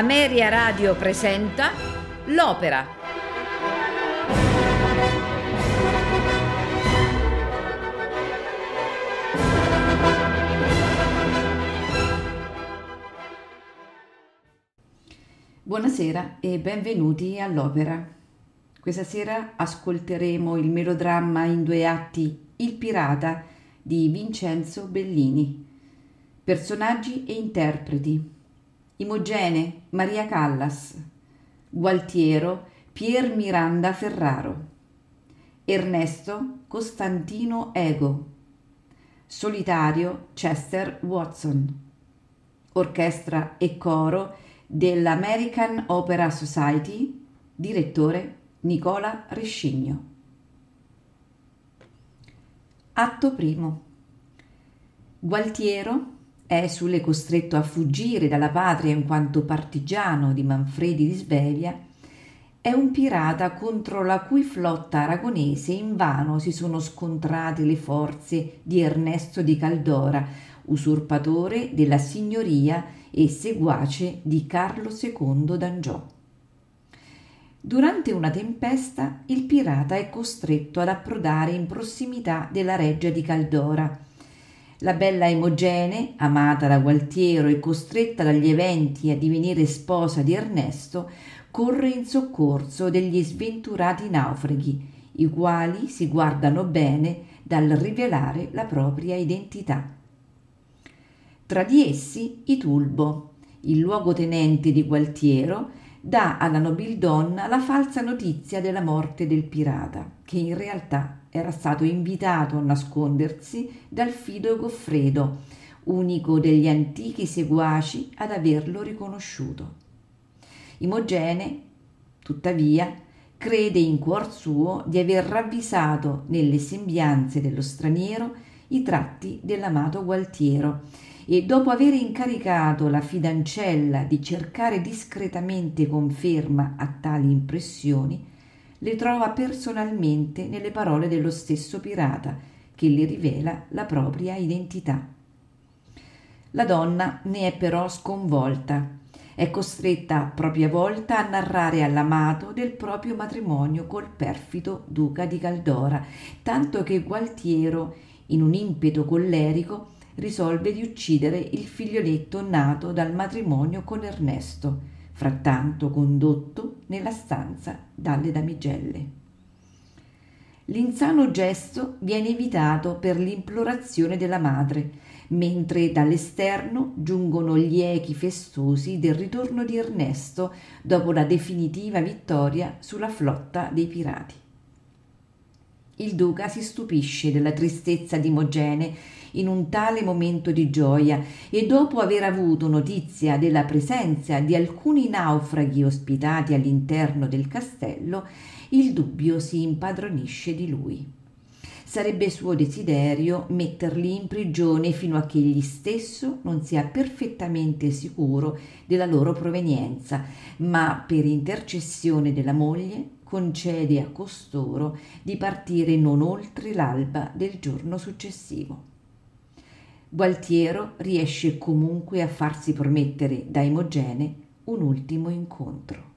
Ameria Radio presenta L'Opera. Buonasera e benvenuti all'Opera. Questa sera ascolteremo il melodramma in due atti Il pirata di Vincenzo Bellini. Personaggi e interpreti Imogene Maria Callas, Gualtiero Pier Miranda Ferraro, Ernesto Costantino Ego, Solitario Chester Watson, Orchestra e coro dell'American Opera Society, direttore Nicola Rescigno. Atto primo. Gualtiero Esule, costretto a fuggire dalla patria in quanto partigiano di Manfredi di Svevia, è un pirata contro la cui flotta aragonese invano si sono scontrate le forze di Ernesto di Caldora, usurpatore della signoria e seguace di Carlo II d'Angiò. Durante una tempesta il pirata è costretto ad approdare in prossimità della reggia di Caldora, la bella Imogene, amata da Gualtiero e costretta dagli eventi a divenire sposa di Ernesto, corre in soccorso degli sventurati naufraghi, i quali si guardano bene dal rivelare la propria identità. Tra di essi Itulbo, il luogotenente di Gualtiero, dà alla nobildonna la falsa notizia della morte del pirata, che in realtà era stato invitato a nascondersi dal fido Goffredo, unico degli antichi seguaci ad averlo riconosciuto. Imogene, tuttavia, crede in cuor suo di aver ravvisato nelle sembianze dello straniero i tratti dell'amato Gualtiero e dopo aver incaricato la fidancella di cercare discretamente conferma a tali impressioni, le trova personalmente nelle parole dello stesso pirata, che le rivela la propria identità. La donna ne è però sconvolta. È costretta a propria volta a narrare all'amato del proprio matrimonio col perfido duca di Caldora, tanto che Gualtiero, in un impeto collerico, risolve di uccidere il figlioletto nato dal matrimonio con Ernesto, frattanto condotto nella stanza dalle damigelle. L'insano gesto viene evitato per l'implorazione della madre, mentre dall'esterno giungono gli echi festosi del ritorno di Ernesto dopo la definitiva vittoria sulla flotta dei pirati. Il duca si stupisce della tristezza di Imogene in un tale momento di gioia e dopo aver avuto notizia della presenza di alcuni naufraghi ospitati all'interno del castello, il dubbio si impadronisce di lui. Sarebbe suo desiderio metterli in prigione fino a che egli stesso non sia perfettamente sicuro della loro provenienza, ma per intercessione della moglie concede a costoro di partire non oltre l'alba del giorno successivo. Gualtiero riesce comunque a farsi promettere da Imogene un ultimo incontro.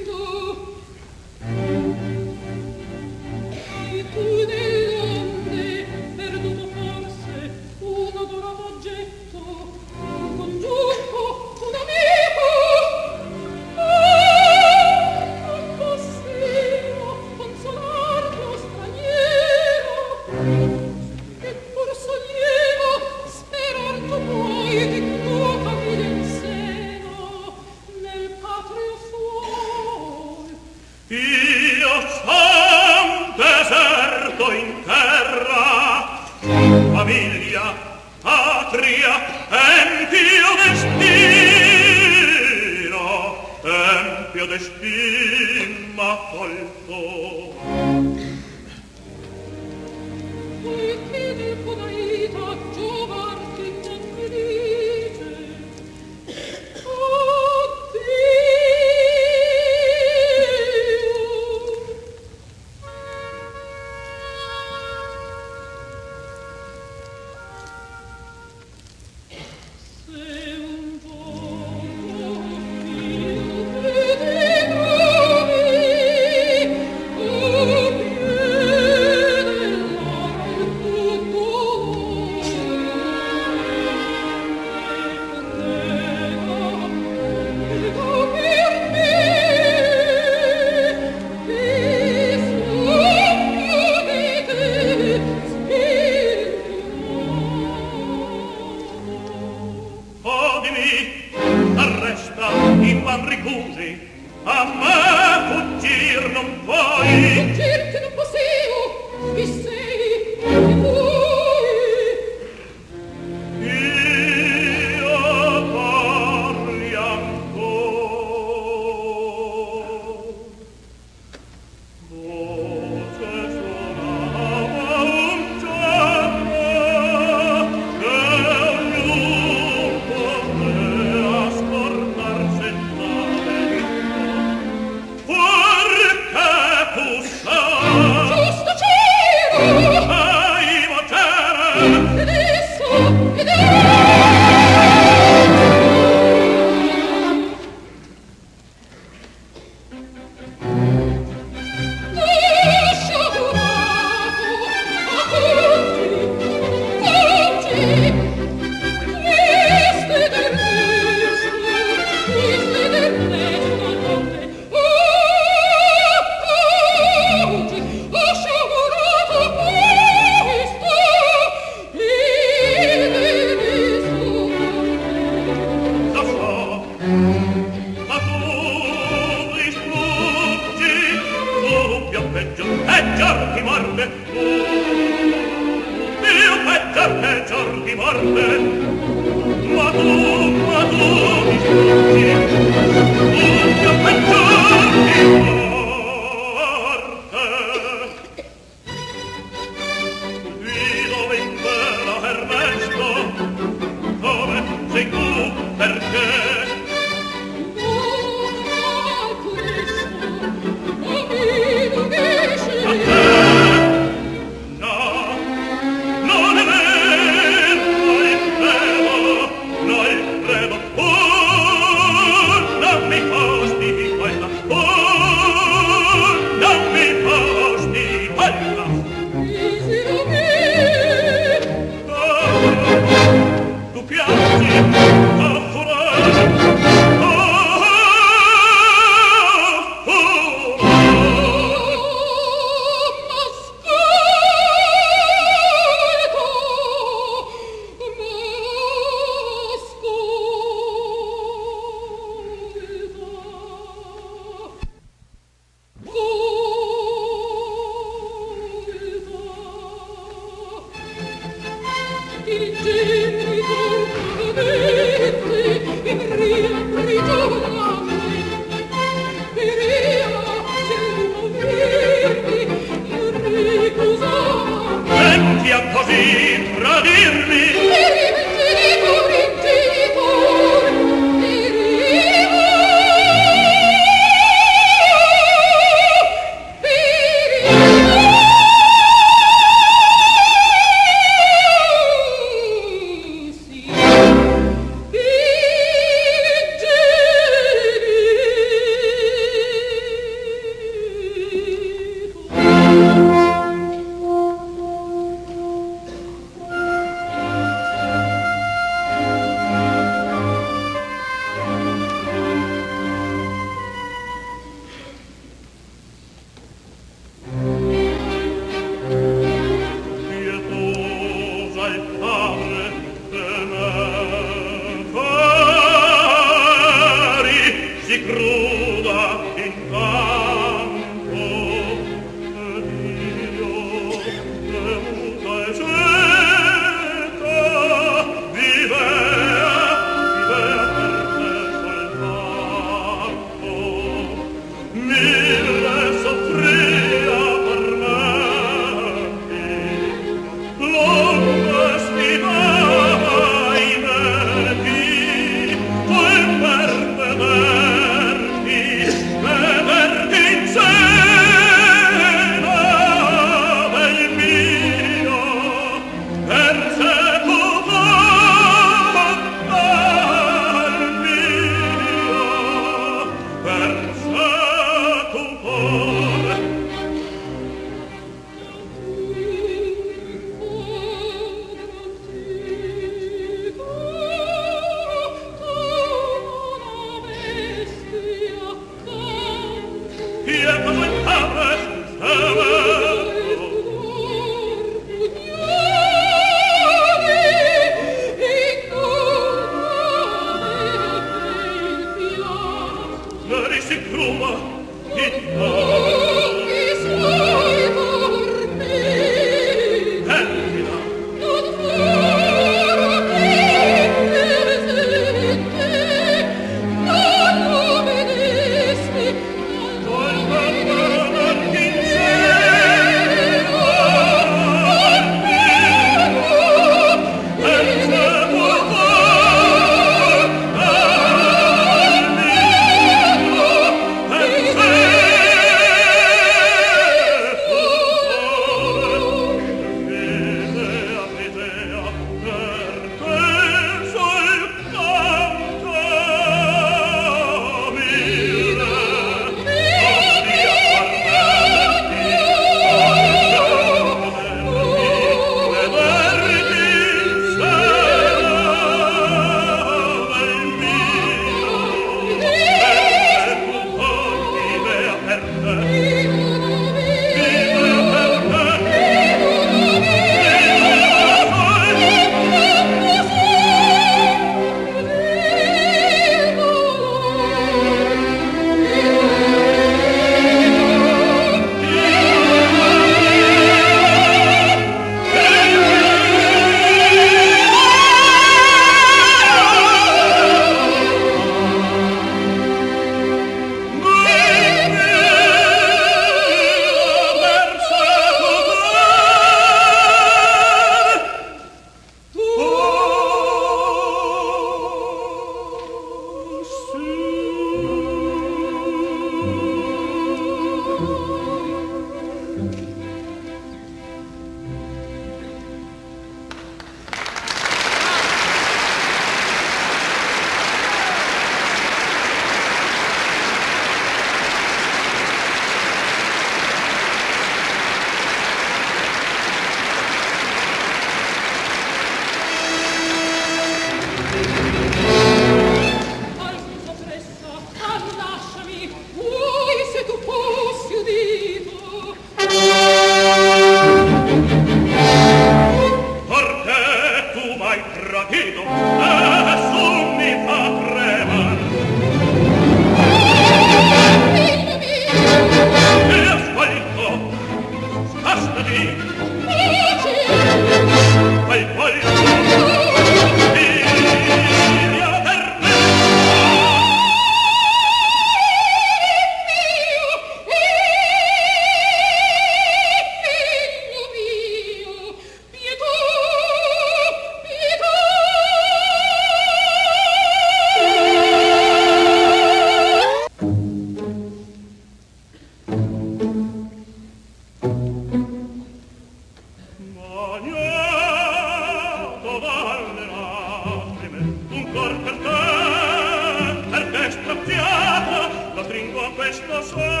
questo sole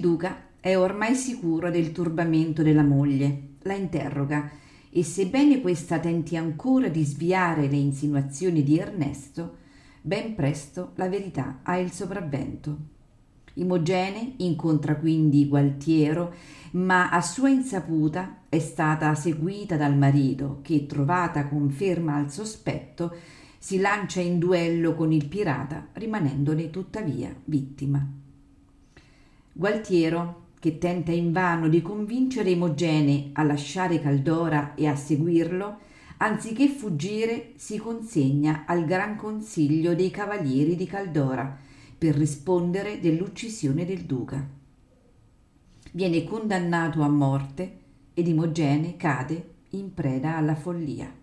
Duca è ormai sicuro del turbamento della moglie. La interroga e sebbene questa tenti ancora di sviare le insinuazioni di Ernesto, ben presto la verità ha il sopravvento. Imogene incontra quindi Gualtiero, ma a sua insaputa è stata seguita dal marito che, trovata conferma al sospetto, si lancia in duello con il pirata, rimanendone tuttavia vittima. Gualtiero, che tenta invano di convincere Imogene a lasciare Caldora e a seguirlo, anziché fuggire si consegna al gran consiglio dei cavalieri di Caldora per rispondere dell'uccisione del duca. Viene condannato a morte ed Imogene cade in preda alla follia.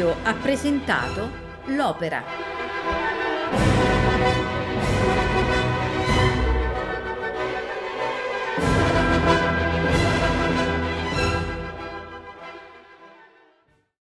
Radio ha presentato L'Opera.